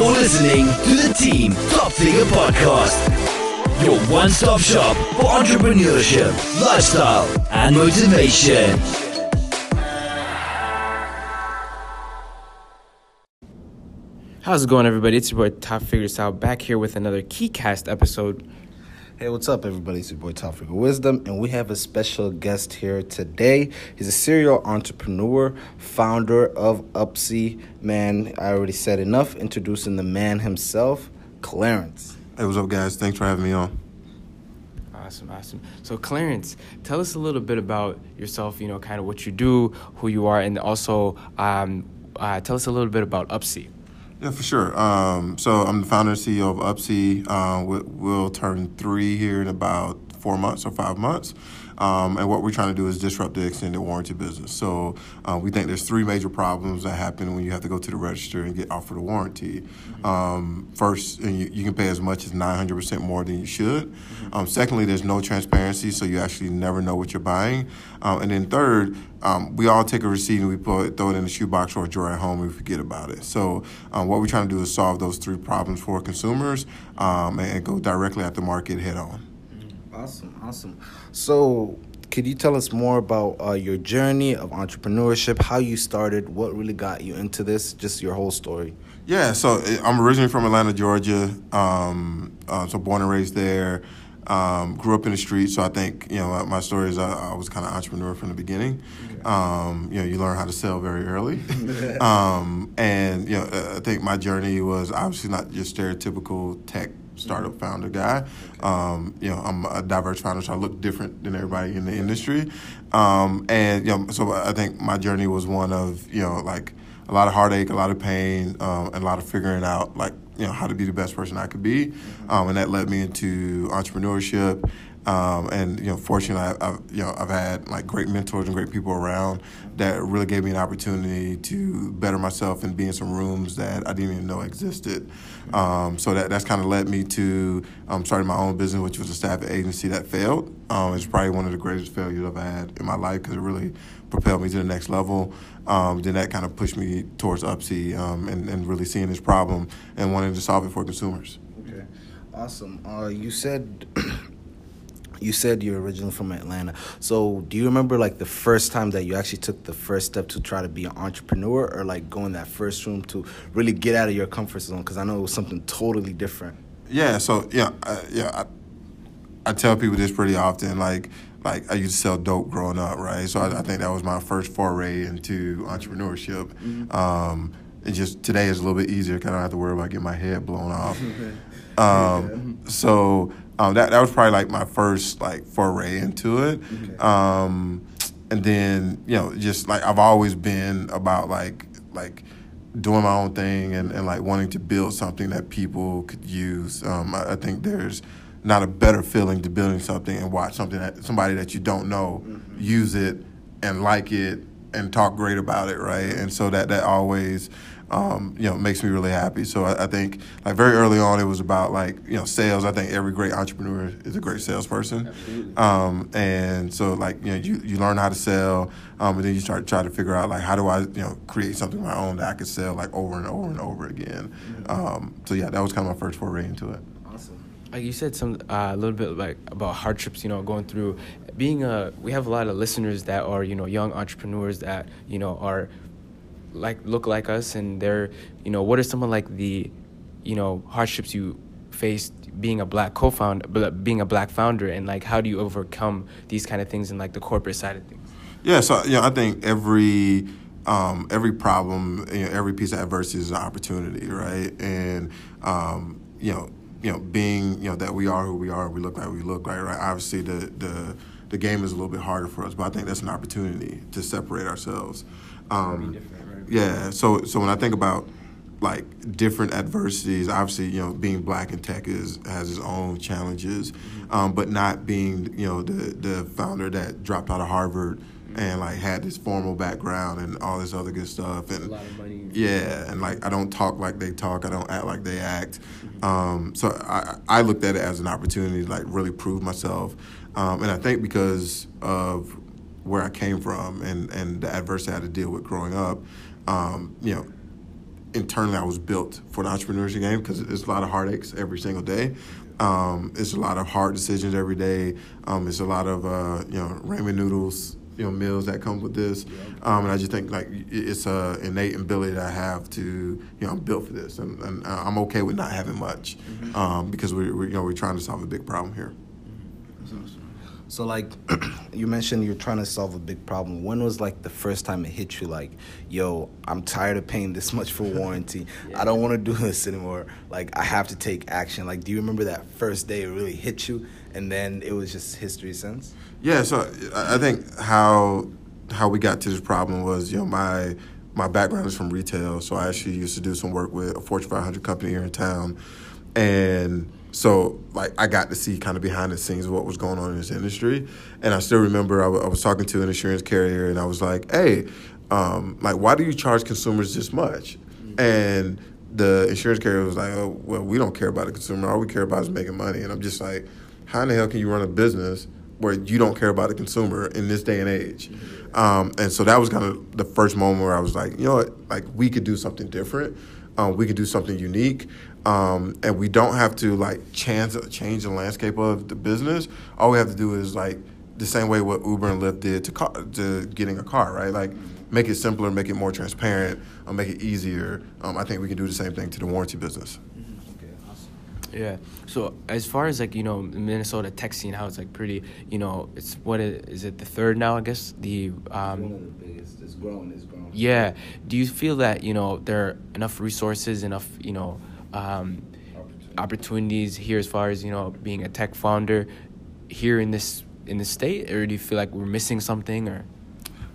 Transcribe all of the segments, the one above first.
You're listening to the Team Top Figure Podcast, your one stop shop for entrepreneurship, lifestyle, and motivation. How's it going, everybody? It's your boy Top Figure Sal back here with another KeyCast episode. Hey, what's up, everybody? It's your boy Top Figure Wisdom, and we have a special guest here today. He's a serial entrepreneur, founder of Upsie. Man, I already said enough introducing the man himself, Clarence. Hey, what's up, guys? Thanks for having me on. Awesome, awesome. So, Clarence, tell us a little bit about yourself. You know, kind of what you do, who you are, and also um, uh, tell us a little bit about Upsie. Yeah, for sure. Um, so I'm the founder and CEO of Upsie. Uh, we, we'll turn three here in about four months or five months. Um, and what we're trying to do is disrupt the extended warranty business. So uh, we think there's three major problems that happen when you have to go to the register and get offered a warranty. Um, first, you, you, can pay as much as 900% more than you should. Um, secondly, there's no transparency, so you actually never know what you're buying. Um, and then third, um, we all take a receipt and we put, throw it in a shoebox or a drawer at home and we forget about it. So um, what we're trying to do is solve those three problems for consumers and, and go directly at the market head on. Awesome, awesome. So, could you tell us more about uh, your journey of entrepreneurship, how you started, what really got you into this, just your whole story? Yeah, so eh, I'm originally from Atlanta, Georgia. Um, uh, so born and raised there. Um, grew up in the streets, so I think you know my story is I, I was kind of entrepreneur from the beginning. Okay. Um, you know, you learn how to sell very early, um, and you know I think my journey was obviously not just stereotypical tech startup founder guy. Um, you know, I'm a diverse founder, so I look different than everybody in the industry. Um, and you know, so I think my journey was one of you know like a lot of heartache, a lot of pain, um, and a lot of figuring out like you know how to be the best person I could be, um, and that led me into entrepreneurship. Um, and you know, fortunately, I, have you know I've had like great mentors and great people around that really gave me an opportunity to better myself and be in some rooms that I didn't even know existed. Um, so that that's kind of led me to um, starting my own business, which was a staff agency that failed. Um, it's probably one of the greatest failures I've had in my life because it really propelled me to the next level. Um, then that kind of pushed me towards Upsie um, and, and really seeing this problem and wanting to solve it for consumers. Okay, awesome. Uh, you said you said you're originally from Atlanta. So do you remember like the first time that you actually took the first step to try to be an entrepreneur or like go in that first room to really get out of your comfort zone? Because I know it was something totally different. Yeah. So yeah, uh, yeah. I, I tell people this pretty often. Like like I used to sell dope growing up, right? So I, I think that was my first foray into entrepreneurship. Mm-hmm. Um, and just today is a little bit easier. Kind of have to worry about getting my head blown off. um, so um, that that was probably like my first like foray into it. Okay. Um, and then you know, just like I've always been about like like doing my own thing and, and like wanting to build something that people could use. Um, I, I, think there's not a better feeling to building something and watch something that somebody that you don't know mm-hmm. use it and like it and talk great about it, right? And so that that always um, you know, makes me really happy. So I, I, think like very early on, it was about like you know sales. I think every great entrepreneur is a great salesperson. Um, and so like you know you, you learn how to sell, um, and then you start try to figure out like how do I you know create something of my own that I could sell like over and over and over again. Um, so yeah, that was kind of my first foray into it. Awesome. Like you said, some uh, a little bit like about hardships. You know, going through being a. We have a lot of listeners that are you know young entrepreneurs that you know are like look like us and they're you know what are some of like the you know hardships you faced being a black co-founder being a black founder and like how do you overcome these kind of things in like the corporate side of things? Yeah so you know i think every um, every problem you know, every piece of adversity is an opportunity right? And um, you know you know being you know that we are who we are we look like we look like right? Obviously the the the game is a little bit harder for us but i think that's an opportunity to separate ourselves. Um, yeah. So so when I think about like different adversities, obviously you know being black in tech is has its own challenges, mm-hmm. um, but not being you know the the founder that dropped out of Harvard mm-hmm. and like had this formal background and all this other good stuff and yeah and like I don't talk like they talk I don't act like they act mm-hmm. um, so I, I looked at it as an opportunity to like really prove myself um, and I think because of where I came from and and the adversity I had to deal with growing up um, you know, internally I was built for the entrepreneurship game because it's a lot of heartaches every single day. Um, it's a lot of hard decisions every day. Um, it's a lot of uh, you know ramen noodles, you know meals that come with this. Um, and I just think like it's a innate ability that I have to you know I'm built for this, and, and I'm okay with not having much um, because we're, we're you know we're trying to solve a big problem here. So like you mentioned you're trying to solve a big problem. When was like the first time it hit you like, yo, I'm tired of paying this much for warranty. I don't want to do this anymore. Like I have to take action. Like do you remember that first day it really hit you and then it was just history since? Yeah, so I I think how how we got to this problem was you know my my background is from retail, so I actually used to do some work with a Fortune 500 company here in town, and so like I got to see kind of behind the scenes of what was going on in this industry, and I still remember I, w- I was talking to an insurance carrier, and I was like, hey, um, like why do you charge consumers this much? And the insurance carrier was like, oh, well, we don't care about the consumer. All we care about is making money. And I'm just like, how in the hell can you run a business where you don't care about the consumer in this day and age? Um, and so that was kind of the first moment where I was like, you know what, like we could do something different. Um, we could do something unique. Um, and we don't have to like change, change the landscape of the business. All we have to do is like the same way what Uber and Lyft did to car, to getting a car, right? Like make it simpler, make it more transparent, uh, make it easier. Um, I think we can do the same thing to the warranty business. Yeah. So as far as like you know Minnesota tech scene, how it's like pretty, you know, it's what it, is it the third now? I guess the One um, of the biggest. It's growing. It's growing. yeah. Do you feel that you know there are enough resources, enough you know um, opportunities here as far as you know being a tech founder here in this in the state, or do you feel like we're missing something, or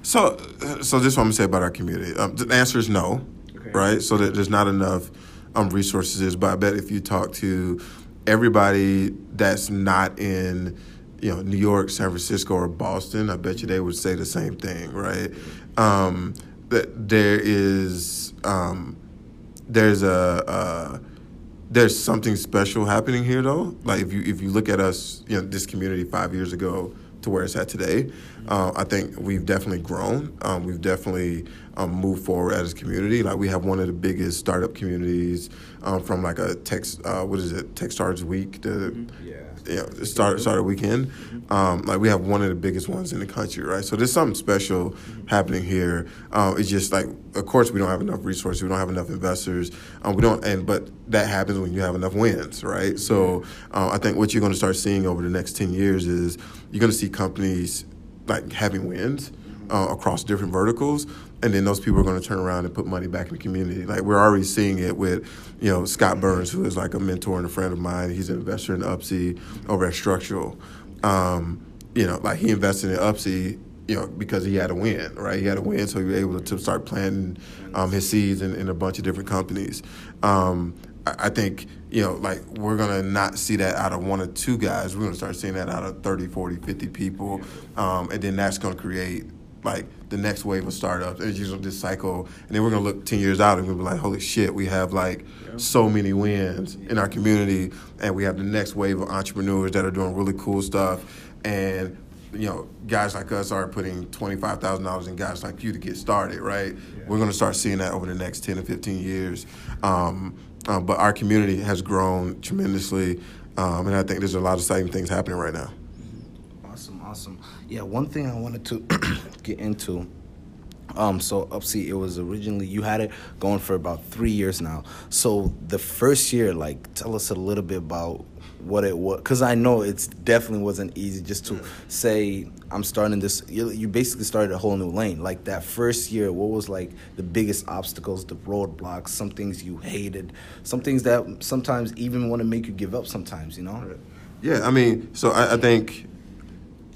So, so this is what I'm gonna say about our community. Um, the answer is no, Okay. right? So that there's not enough um, resources. But I bet if you talk to everybody that's not in, you know, New York, San Francisco, or Boston, I bet you they would say the same thing, right? Um, that there is um, there's a. Uh, there's something special happening here though like if you if you look at us you know this community five years ago to where it's at today uh, i think we've definitely grown um, we've definitely um, moved forward as a community like we have one of the biggest startup communities um, from like a tech uh, what is it Techstars week the Yeah. You know, start started weekend. Um, like we have one of the biggest ones in the country, right? So there's something special happening here. Um, it's just like, of course, we don't have enough resources, we don't have enough investors, um, we don't, and but that happens when you have enough wins, right? So uh, I think what you're going to start seeing over the next ten years is you're going to see companies like having wins uh, across different verticals, and then those people are going to turn around and put money back in the community. Like we're already seeing it with, you know, Scott Burns, who is like a mentor and a friend of mine. He's an investor in Upsie over at Structural. Um, you know, like he invested in Upsie, you know, because he had a win, right? He had a win, so he was able to start planting um, his seeds in, in a bunch of different companies. Um, I, think, you know, like we're going to not see that out of one or two guys. We're going to start seeing that out of 30, 40, 50 people. Um, and then that's going to create like the next wave of startups. It's just this cycle, and then we're gonna look ten years out and we'll be like, holy shit, we have like so many wins in our community, and we have the next wave of entrepreneurs that are doing really cool stuff, and you know, guys like us are putting twenty five thousand dollars in guys like you to get started, right? We're gonna start seeing that over the next ten to fifteen years. Um, uh, but our community has grown tremendously, um, and I think there's a lot of exciting things happening right now. Awesome, awesome. Yeah, one thing I wanted to get into. Um, so Upsie, it was originally you had it going for about three years now. So the first year, like, tell us a little bit about what it was, because I know it definitely wasn't easy just to say I'm starting this. You, you basically started a whole new lane. Like that first year, what was like the biggest obstacles, the roadblocks, some things you hated, some things that sometimes even want to make you give up. Sometimes, you know. Yeah, I mean, so I, I think,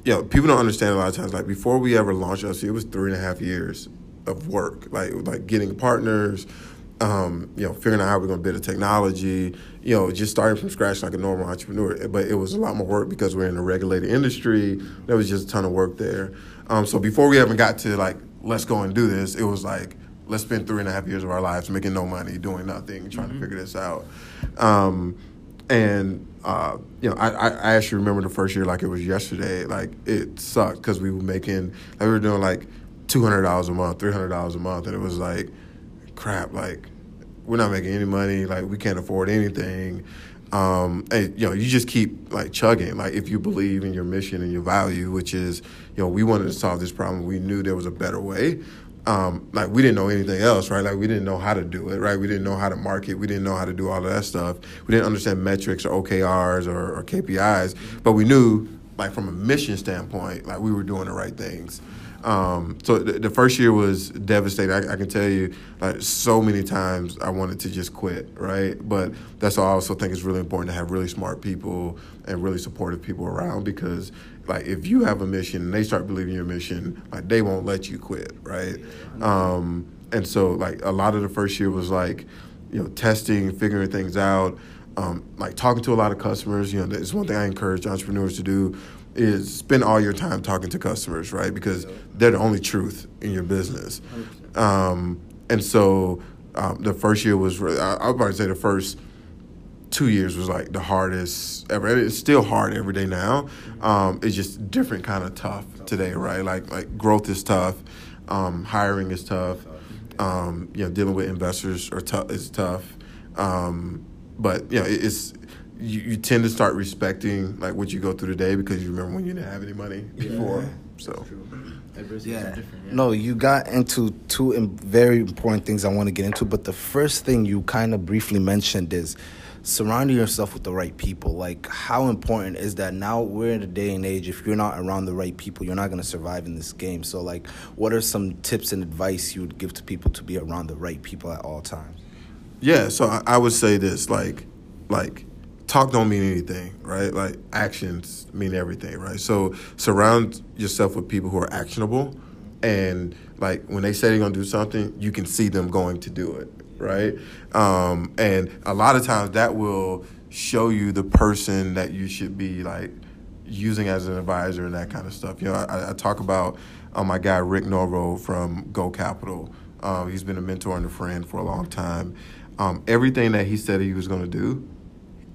you know, people don't understand a lot of times. Like before we ever launched us, it was three and a half years of work, like like getting partners, um, you know, figuring out how we're going to build a technology, you know, just starting from scratch like a normal entrepreneur. But it was a lot more work because we're in a regulated industry. There was just a ton of work there. Um, so before we ever got to like, let's go and do this, it was like, let's spend three and a half years of our lives making no money, doing nothing, trying to figure this out. Um, and uh, you know, I, I actually remember the first year like it was yesterday. Like it sucked because we were making, like we were doing like two hundred dollars a month, three hundred dollars a month, and it was like, crap. Like we're not making any money. Like we can't afford anything. Um, and you know, you just keep like chugging. Like if you believe in your mission and your value, which is, you know, we wanted to solve this problem. We knew there was a better way. Um, like we didn't know anything else, right? Like we didn't know how to do it, right? We didn't know how to market. We didn't know how to do all of that stuff. We didn't understand metrics or OKRs or, or KPIs, but we knew, like from a mission standpoint, like we were doing the right things. Um, so the, the, first year was devastating. I, I, can tell you, like so many times, I wanted to just quit, right? But that's why I also think it's really important to have really smart people and really supportive people around because, like, if you have a mission and they start believing your mission, like they won't let you quit, right? Um, and so, like, a lot of the first year was like, you know, testing, figuring things out. Um, like talking to a lot of customers, you know, it's one thing I encourage entrepreneurs to do is spend all your time talking to customers, right? Because they're the only truth in your business. Um, and so um, the first year was, I, I would probably say the first two years was like the hardest ever. It's still hard every day now. Um, it's just different kind of tough today, right? Like like growth is tough, um, hiring is tough. Um, you know, dealing with investors are tough is tough. Um, but you know, it, it's you, you tend to start respecting like what you go through today because you remember when you didn't have any money before. Yeah. So. Yeah. yeah. No, you got into two very important things I want to get into, but the first thing you kind of briefly mentioned is surrounding yourself with the right people. Like, how important is that? Now we're in a day and age. If you're not around the right people, you're not going to survive in this game. So, like, what are some tips and advice you would give to people to be around the right people at all times? Yeah. So I, I would say this, like, like talk don't mean anything, right? Like actions mean everything, right? So surround yourself with people who are actionable and like when they say they're gonna do something, you can see them going to do it, right? Um, and a lot of times that will show you the person that you should be like using as an advisor and that kind of stuff. You know, I, I talk about uh, my guy Rick Norvo from Go Capital. Uh, he's been a mentor and a friend for a long time. Um, everything that he said he was going to do,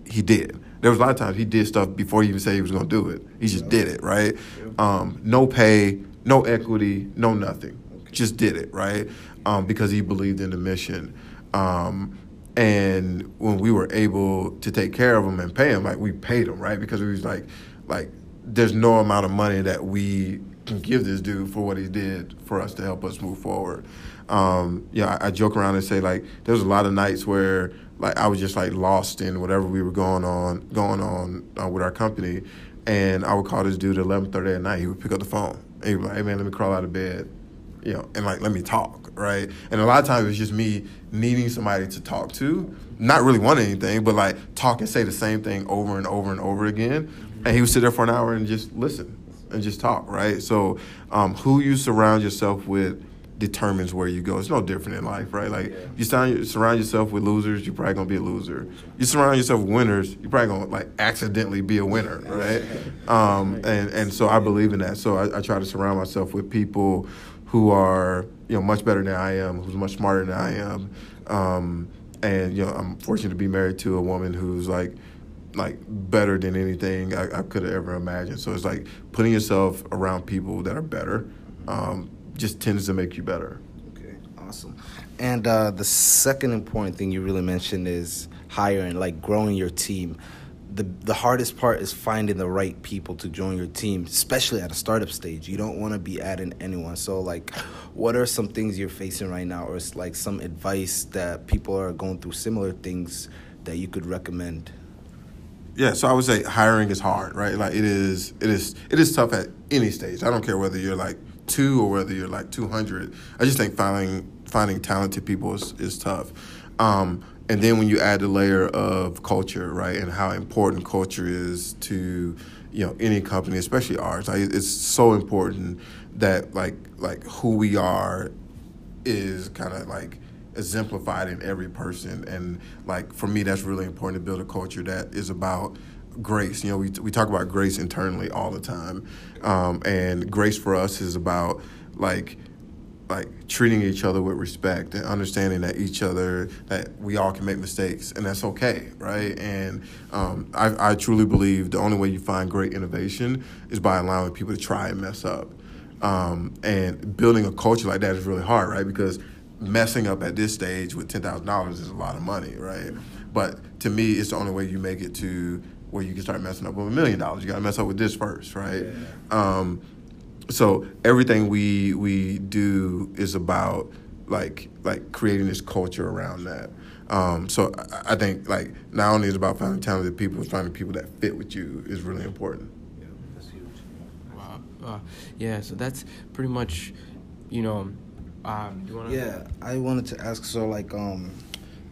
he did. There was a lot of times he did stuff before he even said he was going to do it. He just did it, right? Um, no pay, no equity, no nothing. Just did it, right? Um, because he believed in the mission. Um, and when we were able to take care of him and pay him, like we paid him, right? Because we was like, like there's no amount of money that we can give this dude for what he did for us to help us move forward. Um, yeah, I, I joke around and say like there was a lot of nights where like I was just like lost in whatever we were going on going on uh, with our company, and I would call this dude at eleven thirty at night. He would pick up the phone. And he would like, "Hey man, let me crawl out of bed." You know, and like let me talk, right? And a lot of times it's just me needing somebody to talk to, not really wanting anything, but like talk and say the same thing over and over and over again. And he would sit there for an hour and just listen and just talk, right? So, um, who you surround yourself with determines where you go. It's no different in life, right? Like yeah. you surround, surround yourself with losers, you're probably gonna be a loser. You surround yourself with winners, you're probably gonna like accidentally be a winner, right? Um, and and so I believe in that. So I, I, try to surround myself with people who are you know much better than I am, who's much smarter than I am. Um, and you know I'm fortunate to be married to a woman who's like like better than anything I, I could have ever imagined. So it's like putting yourself around people that are better. Um, just tends to make you better. Okay, awesome. And uh, the second important thing you really mentioned is hiring, like growing your team. The, the hardest part is finding the right people to join your team, especially at a startup stage. You don't want to be adding anyone. So, like, what are some things you're facing right now, or it's like some advice that people are going through similar things that you could recommend? Yeah, so I would say hiring is hard, right? Like it is, it is, it is tough at any stage. I don't care whether you're like two or whether you're like 200. I just think finding finding talented people is, is tough. Um, and then when you add the layer of culture, right, and how important culture is to you know any company, especially ours, like, it's so important that like like who we are is kind of like exemplified in every person. And like for me, that's really important to build a culture that is about grace. You know, we, we talk about grace internally all the time. Um, and grace for us is about like like treating each other with respect and understanding that each other that we all can make mistakes and that's okay right and um, I, I, truly believe the only way you find great innovation is by allowing people to try and mess up um, and building a culture like that is really hard right because messing up at this stage with ten thousand dollars is a lot of money, right? But to me, it's the only way you make it to where you can start messing up with a million dollars. You got to mess up with this first, right? Um, so everything we we do is about like like creating this culture around that. Um, so I, I think like not only is it about finding talented people, it's finding people that fit with you is really important. Yeah, that's huge. Wow. Uh, yeah, so that's pretty much, you know, um, you want to? Yeah, I wanted to ask. So, like, um,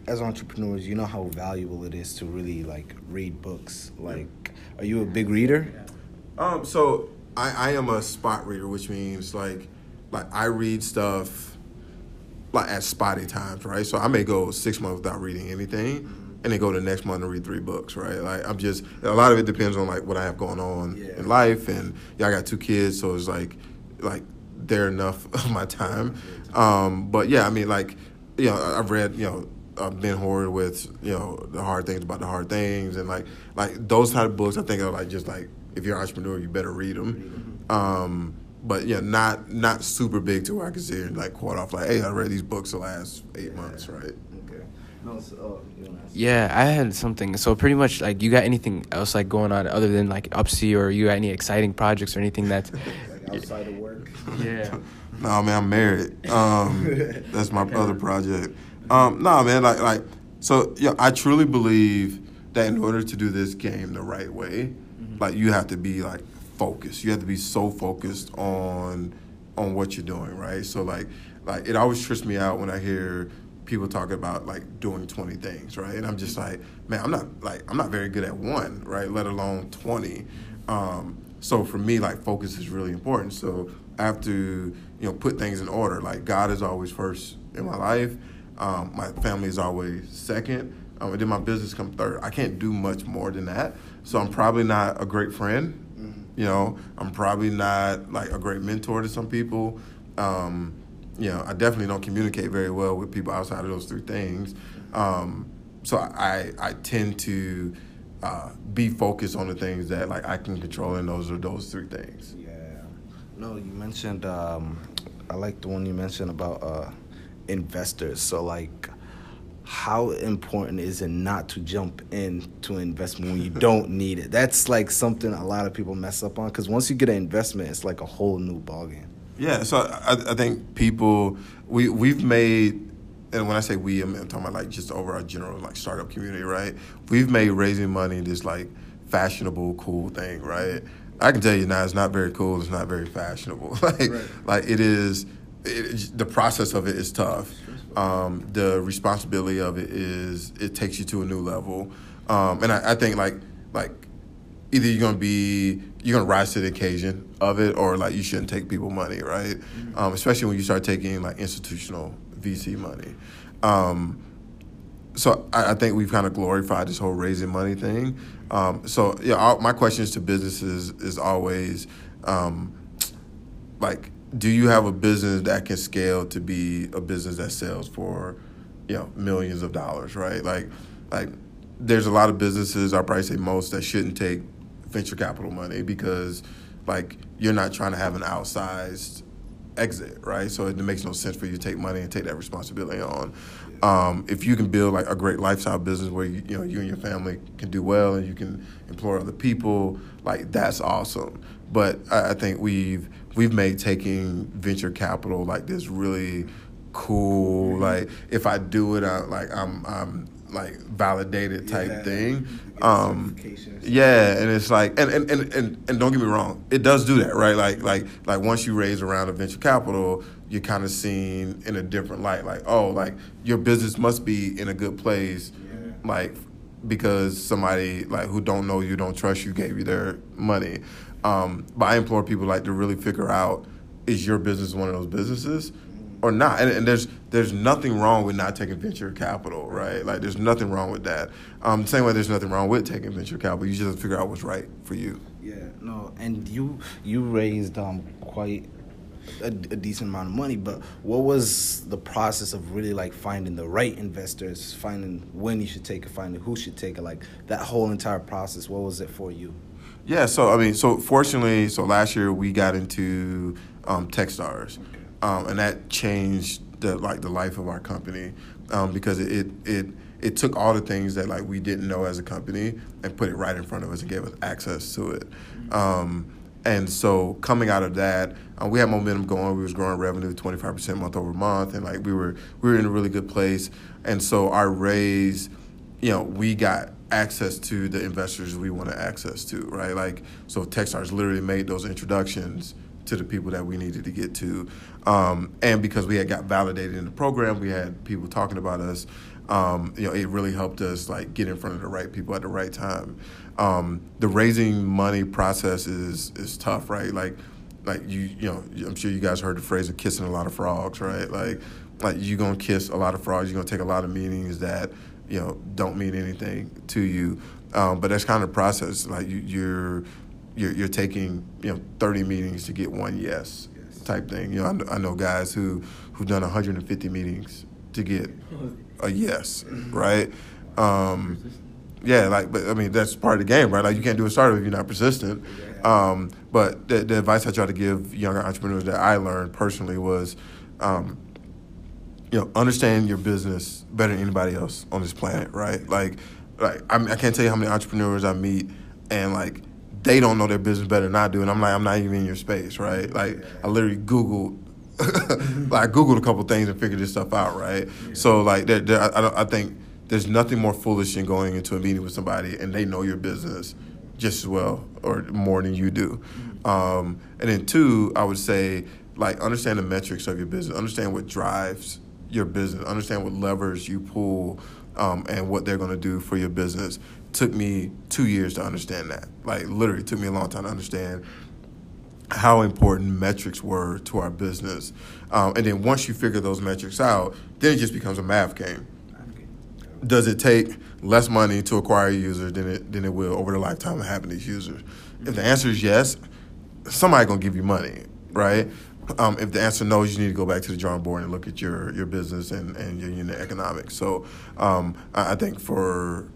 as entrepreneurs, you know how valuable it is to really like read books. Like, are you a big reader? Um, so I, I am a spot reader, which means like like I read stuff like at spotty times, right? So I may go six months without reading anything. And then go the next month and read three books, right? Like I'm just a lot of it depends on like what I have going on Yeah. in life, and yeah, I got two kids, so it's like like they're enough of my time. Um, but yeah, I mean, like you know, I've read you know uh, Ben Horowitz with you know the hard things about the hard things, and like like those type of books. I think are like just like if you're an entrepreneur, you better read them. Um, but yeah, not not super big to where I can sit like quote off like, hey, I read these books the last eight months, right? Okay. No, so, oh, you wanna ask? Yeah, I had something. So pretty much, like, you got anything else like going on other than like Upsie, or you got any exciting projects or anything that's? Like outside of work. yeah. No, man, I'm married. Um, that's my other project. Um, no, man, like like so. Yeah, I truly believe that in order to do this game the right way, like you have to be like focused. You have to be so focused on on what you're doing, right? So like like it always trips me out when I hear people talking about like doing 20 things, right? And I'm just like, man, I'm not like I'm not very good at one, right? Let alone 20. Um, so for me, like focus is really important. So I have to, you know, put things in order. Like God is always first in my life. Um, my family is always second. Um, and then my business come third. I can't do much more than that. So I'm probably not a great friend. You know, I'm probably not like a great mentor to some people. Um, you know, I definitely don't communicate very well with people outside of those three things. Um, so I I tend to uh, be focused on the things that like I can control, and those are those three things. Yeah. No, you mentioned. Um, I like the one you mentioned about uh, investors. So, like, how important is it not to jump into investment when you don't need it? That's like something a lot of people mess up on because once you get an investment, it's like a whole new ballgame. Yeah, so I, I think people we we've made, and when I say we, I'm, I'm talking about like just over our general like startup community, right? We've made raising money this like fashionable, cool thing, right? I can tell you now, it's not very cool. It's not very fashionable. like, Right. like it is. It, the process of it is tough. Um, the responsibility of it is it takes you to a new level, um, and I, I think like like either you're gonna be you're gonna rise to the occasion of it, or like you shouldn't take people money, right? Um, especially when you start taking like institutional VC money. Um, so I, I think we've kind of glorified this whole raising money thing. Um, so yeah, all, my questions to businesses is always um, like, do you have a business that can scale to be a business that sells for, you know, millions of dollars, right? Like, like there's a lot of businesses, I'll probably say most, that shouldn't take venture capital money because, like, you're not trying to have an outsized exit, right? So it makes no sense for you to take money and take that responsibility on. Um, if you can build like a great lifestyle business where you, you know you and your family can do well and you can employ other people, like that's awesome. But I, I think we've we've made taking venture capital like this really cool. Like if I do it, I, like I'm I'm like validated type Yeah. thing. Um, yeah, and it's like, and, and, and, and, and don't get me wrong, it does do that, right? Like, like, like once you raise a round of venture capital, you're kind of seen in a different light. Like, oh, like your business must be in a good place, Yeah. like because somebody like who don't know you, don't trust you, gave you their money. Um, but I implore people like to really figure out is your business one of those businesses or not? And, and there's there's nothing wrong with not taking venture capital, right? Like there's nothing wrong with that. Um, same way there's nothing wrong with taking venture capital. You just have to figure out what's right for you. Yeah, no, and you you raised um quite a, a decent amount of money, but what was the process of really like finding the right investors, finding when you should take it, finding who should take it, like that whole entire process? What was it for you? Yeah, so I mean, so fortunately, so last year we got into um, TechStars, um, and that changed the like the life of our company um, because it, it it it took all the things that like we didn't know as a company and put it right in front of us and gave us access to it. Um, and so coming out of that, uh, we had momentum going. We was growing revenue 25% month over month, and like we were we were in a really good place. And so our raise, you know, we got access to the investors we want to access to, right? Like so, Techstars literally made those introductions to the people that we needed to get to, um, and because we had got validated in the program, we had people talking about us. Um, you know, it really helped us like get in front of the right people at the right time. Um, the raising money process is is tough, right? Like, like you you know, I'm sure you guys heard the phrase of kissing a lot of frogs, right? Like, like you're gonna kiss a lot of frogs. You're gonna take a lot of meetings that you know don't mean anything to you. Um, but that's kind of the process. Like you, you're you're, you're taking you know 30 meetings to get one yes, yes. type thing. You know, I know, I know guys who who've done 150 meetings to get a yes, right? Um, yeah, like, but I mean, that's part of the game, right? Like, you can't do a startup if you're not persistent. Um, but the, the, advice I try to give younger entrepreneurs that I learned personally was, um, you know, understand your business better than anybody else on this planet, right? Like, like I, mean, I can't tell you how many entrepreneurs I meet, and like, they don't know their business better than I do, and I'm like, I'm not even in your space, right? Like, I literally Googled like I googled a couple things and figured this stuff out, right? Yeah. So like, there, there, I, I think there's nothing more foolish than going into a meeting with somebody and they know your business just as well or more than you do. Mm-hmm. Um, and then two, I would say like understand the metrics of your business, understand what drives your business, understand what levers you pull, um, and what they're going to do for your business. Took me two years to understand that. Like literally, took me a long time to understand how important metrics were to our business. Um, and then once you figure those metrics out, then it just becomes a math game. Does it take less money to acquire a user than it than it will over the lifetime of having these users? If the answer is yes, somebody gonna give you money, right? Um, if the answer no, you need to go back to the drawing board and look at your your business and, and your unit economics. So um, I, think for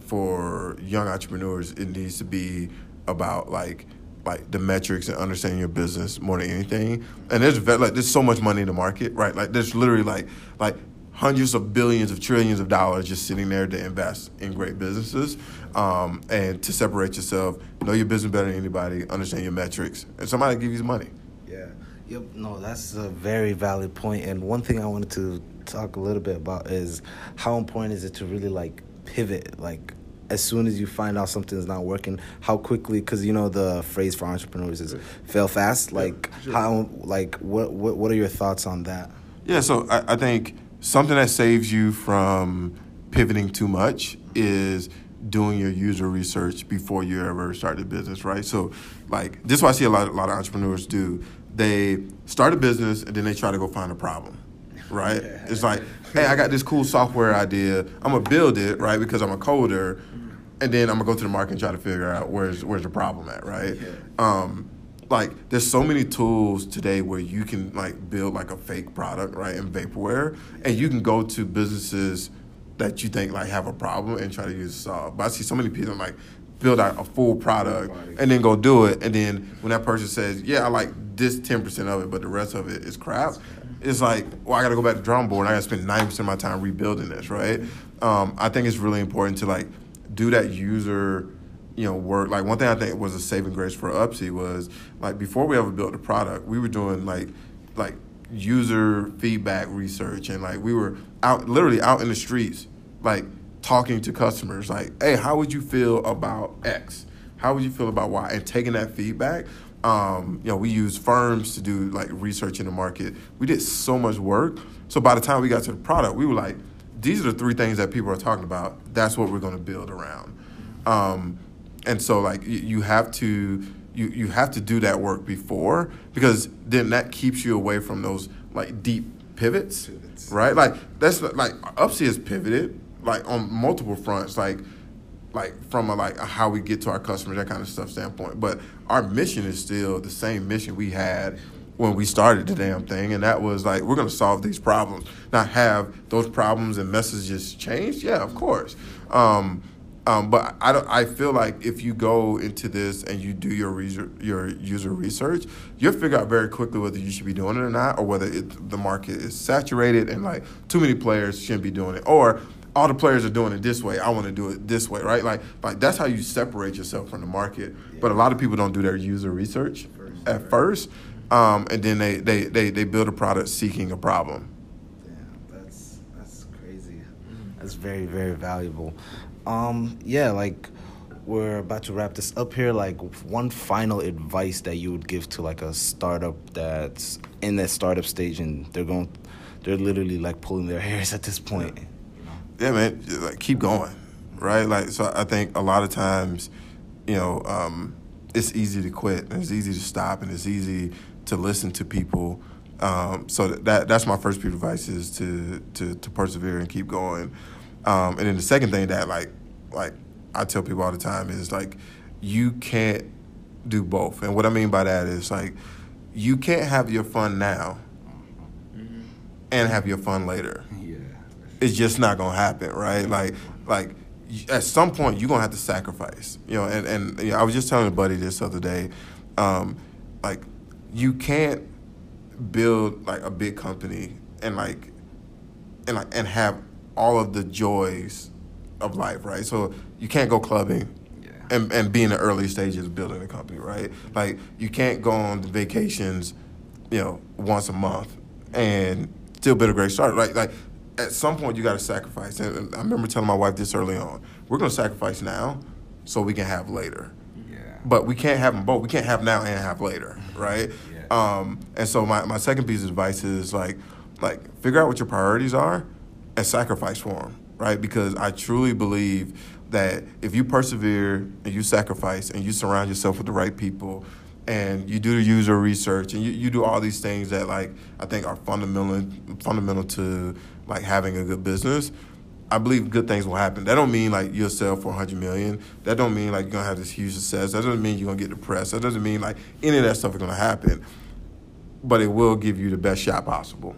for young entrepreneurs, it needs to be about like like the metrics and understanding your business more than anything. And there's like there's so much money in the market, right? Like there's literally like like hundreds of billions of trillions of dollars just sitting there to invest in great businesses um, and to separate yourself, know your business better than anybody, understand your metrics, and somebody give you money. Yep. No, that's a very valid point. And one thing I wanted to talk a little bit about is how important is it to really like pivot, like as soon as you find out something's not working, how quickly? Because you know the phrase for entrepreneurs is "fail fast." Like yeah, sure. how? Like what? What? What are your thoughts on that? Yeah, so I, I think something that saves you from pivoting too much is doing your user research before you ever start the business, right? So, like this, is what I see a lot, a lot of entrepreneurs do. They start a business and then they try to go find a problem right? Yeah. It's like, hey, I got this cool software idea. I'm gonna build it, right? Because I'm a coder, and then I'm gonna go to the market and try to figure out where's where's the problem at, right? Yeah. Um, like there's so many tools today where you can like build like a fake product, right, in vaporware, and you can go to businesses that you think like have a problem and try to use it solve. But I see so many people like build out a full product and then go do it, and then when that person says, "Yeah, I like this ten percent of it, but the rest of it is crap," it's like, well, I got to go back to drum board and I got to spend ninety percent of my time rebuilding this, right? Um, I think it's really important to like do that user you know work. Like one thing i think was a saving grace for upsie was like before we ever built the product we were doing like like user feedback research and like we were out literally out in the streets like talking to customers like hey how would you feel about x how would you feel about y and taking that feedback um, you know we use firms to do like research in the market we did so much work so by the time we got to the product we were like these are the three things that people are talking about. That's what we're going to build around. Um, and so like you, you have to you, you have to do that work before because then that keeps you away from those like deep pivots, pivots. right? Like that's like Upsie has pivoted like on multiple fronts, like like from a like a how we get to our customers, that kind of stuff standpoint. But our mission is still the same mission we had when we started the damn thing, and that was like we're to solve these problems, not have those problems and messages changed. Yeah, of course. Um, Um, but I don't. I feel like if you go into this and you do your research, your user research, you'll figure out very quickly whether you should be doing it or not, or whether it, the market is saturated and like too many players shouldn't be doing it, or all the players are doing it this way. I want to do it this way, right? Like, like that's how you separate yourself from the market. But a lot of people don't do their user research first, at right. first, um, and then they, they, they, they build a product seeking a problem. Damn, that's that's crazy. That's very very valuable. Um, yeah, like we're about to wrap this up here. Like one final advice that you would give to like a startup that's in that startup stage and they're going, they're literally like pulling their hairs at this point. Yeah, man, like keep going, right? Like so, I think a lot of times, you know, um, it's easy to quit and it's easy to stop and it's easy to listen to people. Um, so that that's my first piece of advice is to to to persevere and keep going. Um, and then the second thing that like like I tell people all the time is like you can't do both. And what I mean by that is like you can't have your fun now mm-hmm. and have your fun later. It's just not gonna happen, right? Like like at some point you're gonna have to sacrifice. You know, and, and you know, I was just telling a buddy this other day, um, like you can't build like a big company and like and like and have all of the joys of life, right? So you can't go clubbing yeah. and, and be in the early stages of building a company, right? Like you can't go on vacations, you know, once a month and still build a great start. Like like at some point you got to sacrifice. And I remember telling my wife this early on. We're going to sacrifice now so we can have later. Yeah. But we can't have them both. We can't have now and have later, right? Yeah. Um, and so my, my second piece of advice is like like figure out what your priorities are and sacrifice for them, right? Because I truly believe that if you persevere and you sacrifice and you surround yourself with the right people and you do the user research and you, you do all these things that like I think are fundamental fundamental to like having a good business, I believe good things will happen. That don't mean like you'll sell for 100 million. That don't mean like you're gonna have this huge success. That doesn't mean you're gonna get depressed. That doesn't mean like any of that stuff is gonna happen. But it will give you the best shot possible.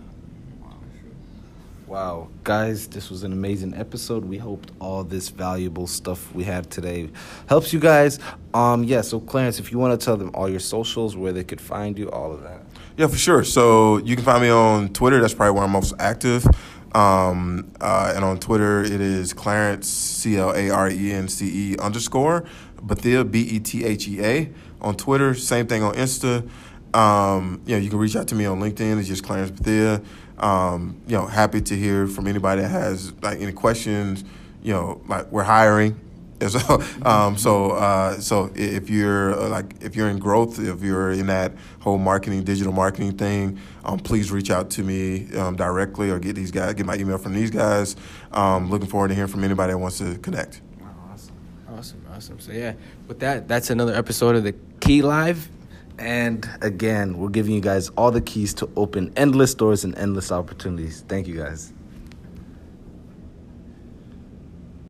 Wow, guys, this was an amazing episode. We hoped all this valuable stuff we had today helps you guys. Um, yeah. So, Clarence, if you want to tell them all your socials, where they could find you, all of that. Yeah, for sure. So you can find me on Twitter. That's probably where I'm most active. Um, uh, and on Twitter, it is Clarence C L A R E N C E underscore Bethea B E T H E A on Twitter. Same thing on Insta. Um, you know, you can reach out to me on LinkedIn. It's just Clarence Bethea. Um, you know, happy to hear from anybody that has like any questions. You know, like we're hiring. So, um, so, uh, so if you're uh, like if you're in growth, if you're in that whole marketing, digital marketing thing, um, please reach out to me um, directly or get these guys, get my email from these guys. Um, looking forward to hearing from anybody that wants to connect. awesome, awesome, awesome. So yeah, with that, that's another episode of the Key Live. And again, we're giving you guys all the keys to open endless doors and endless opportunities. Thank you guys.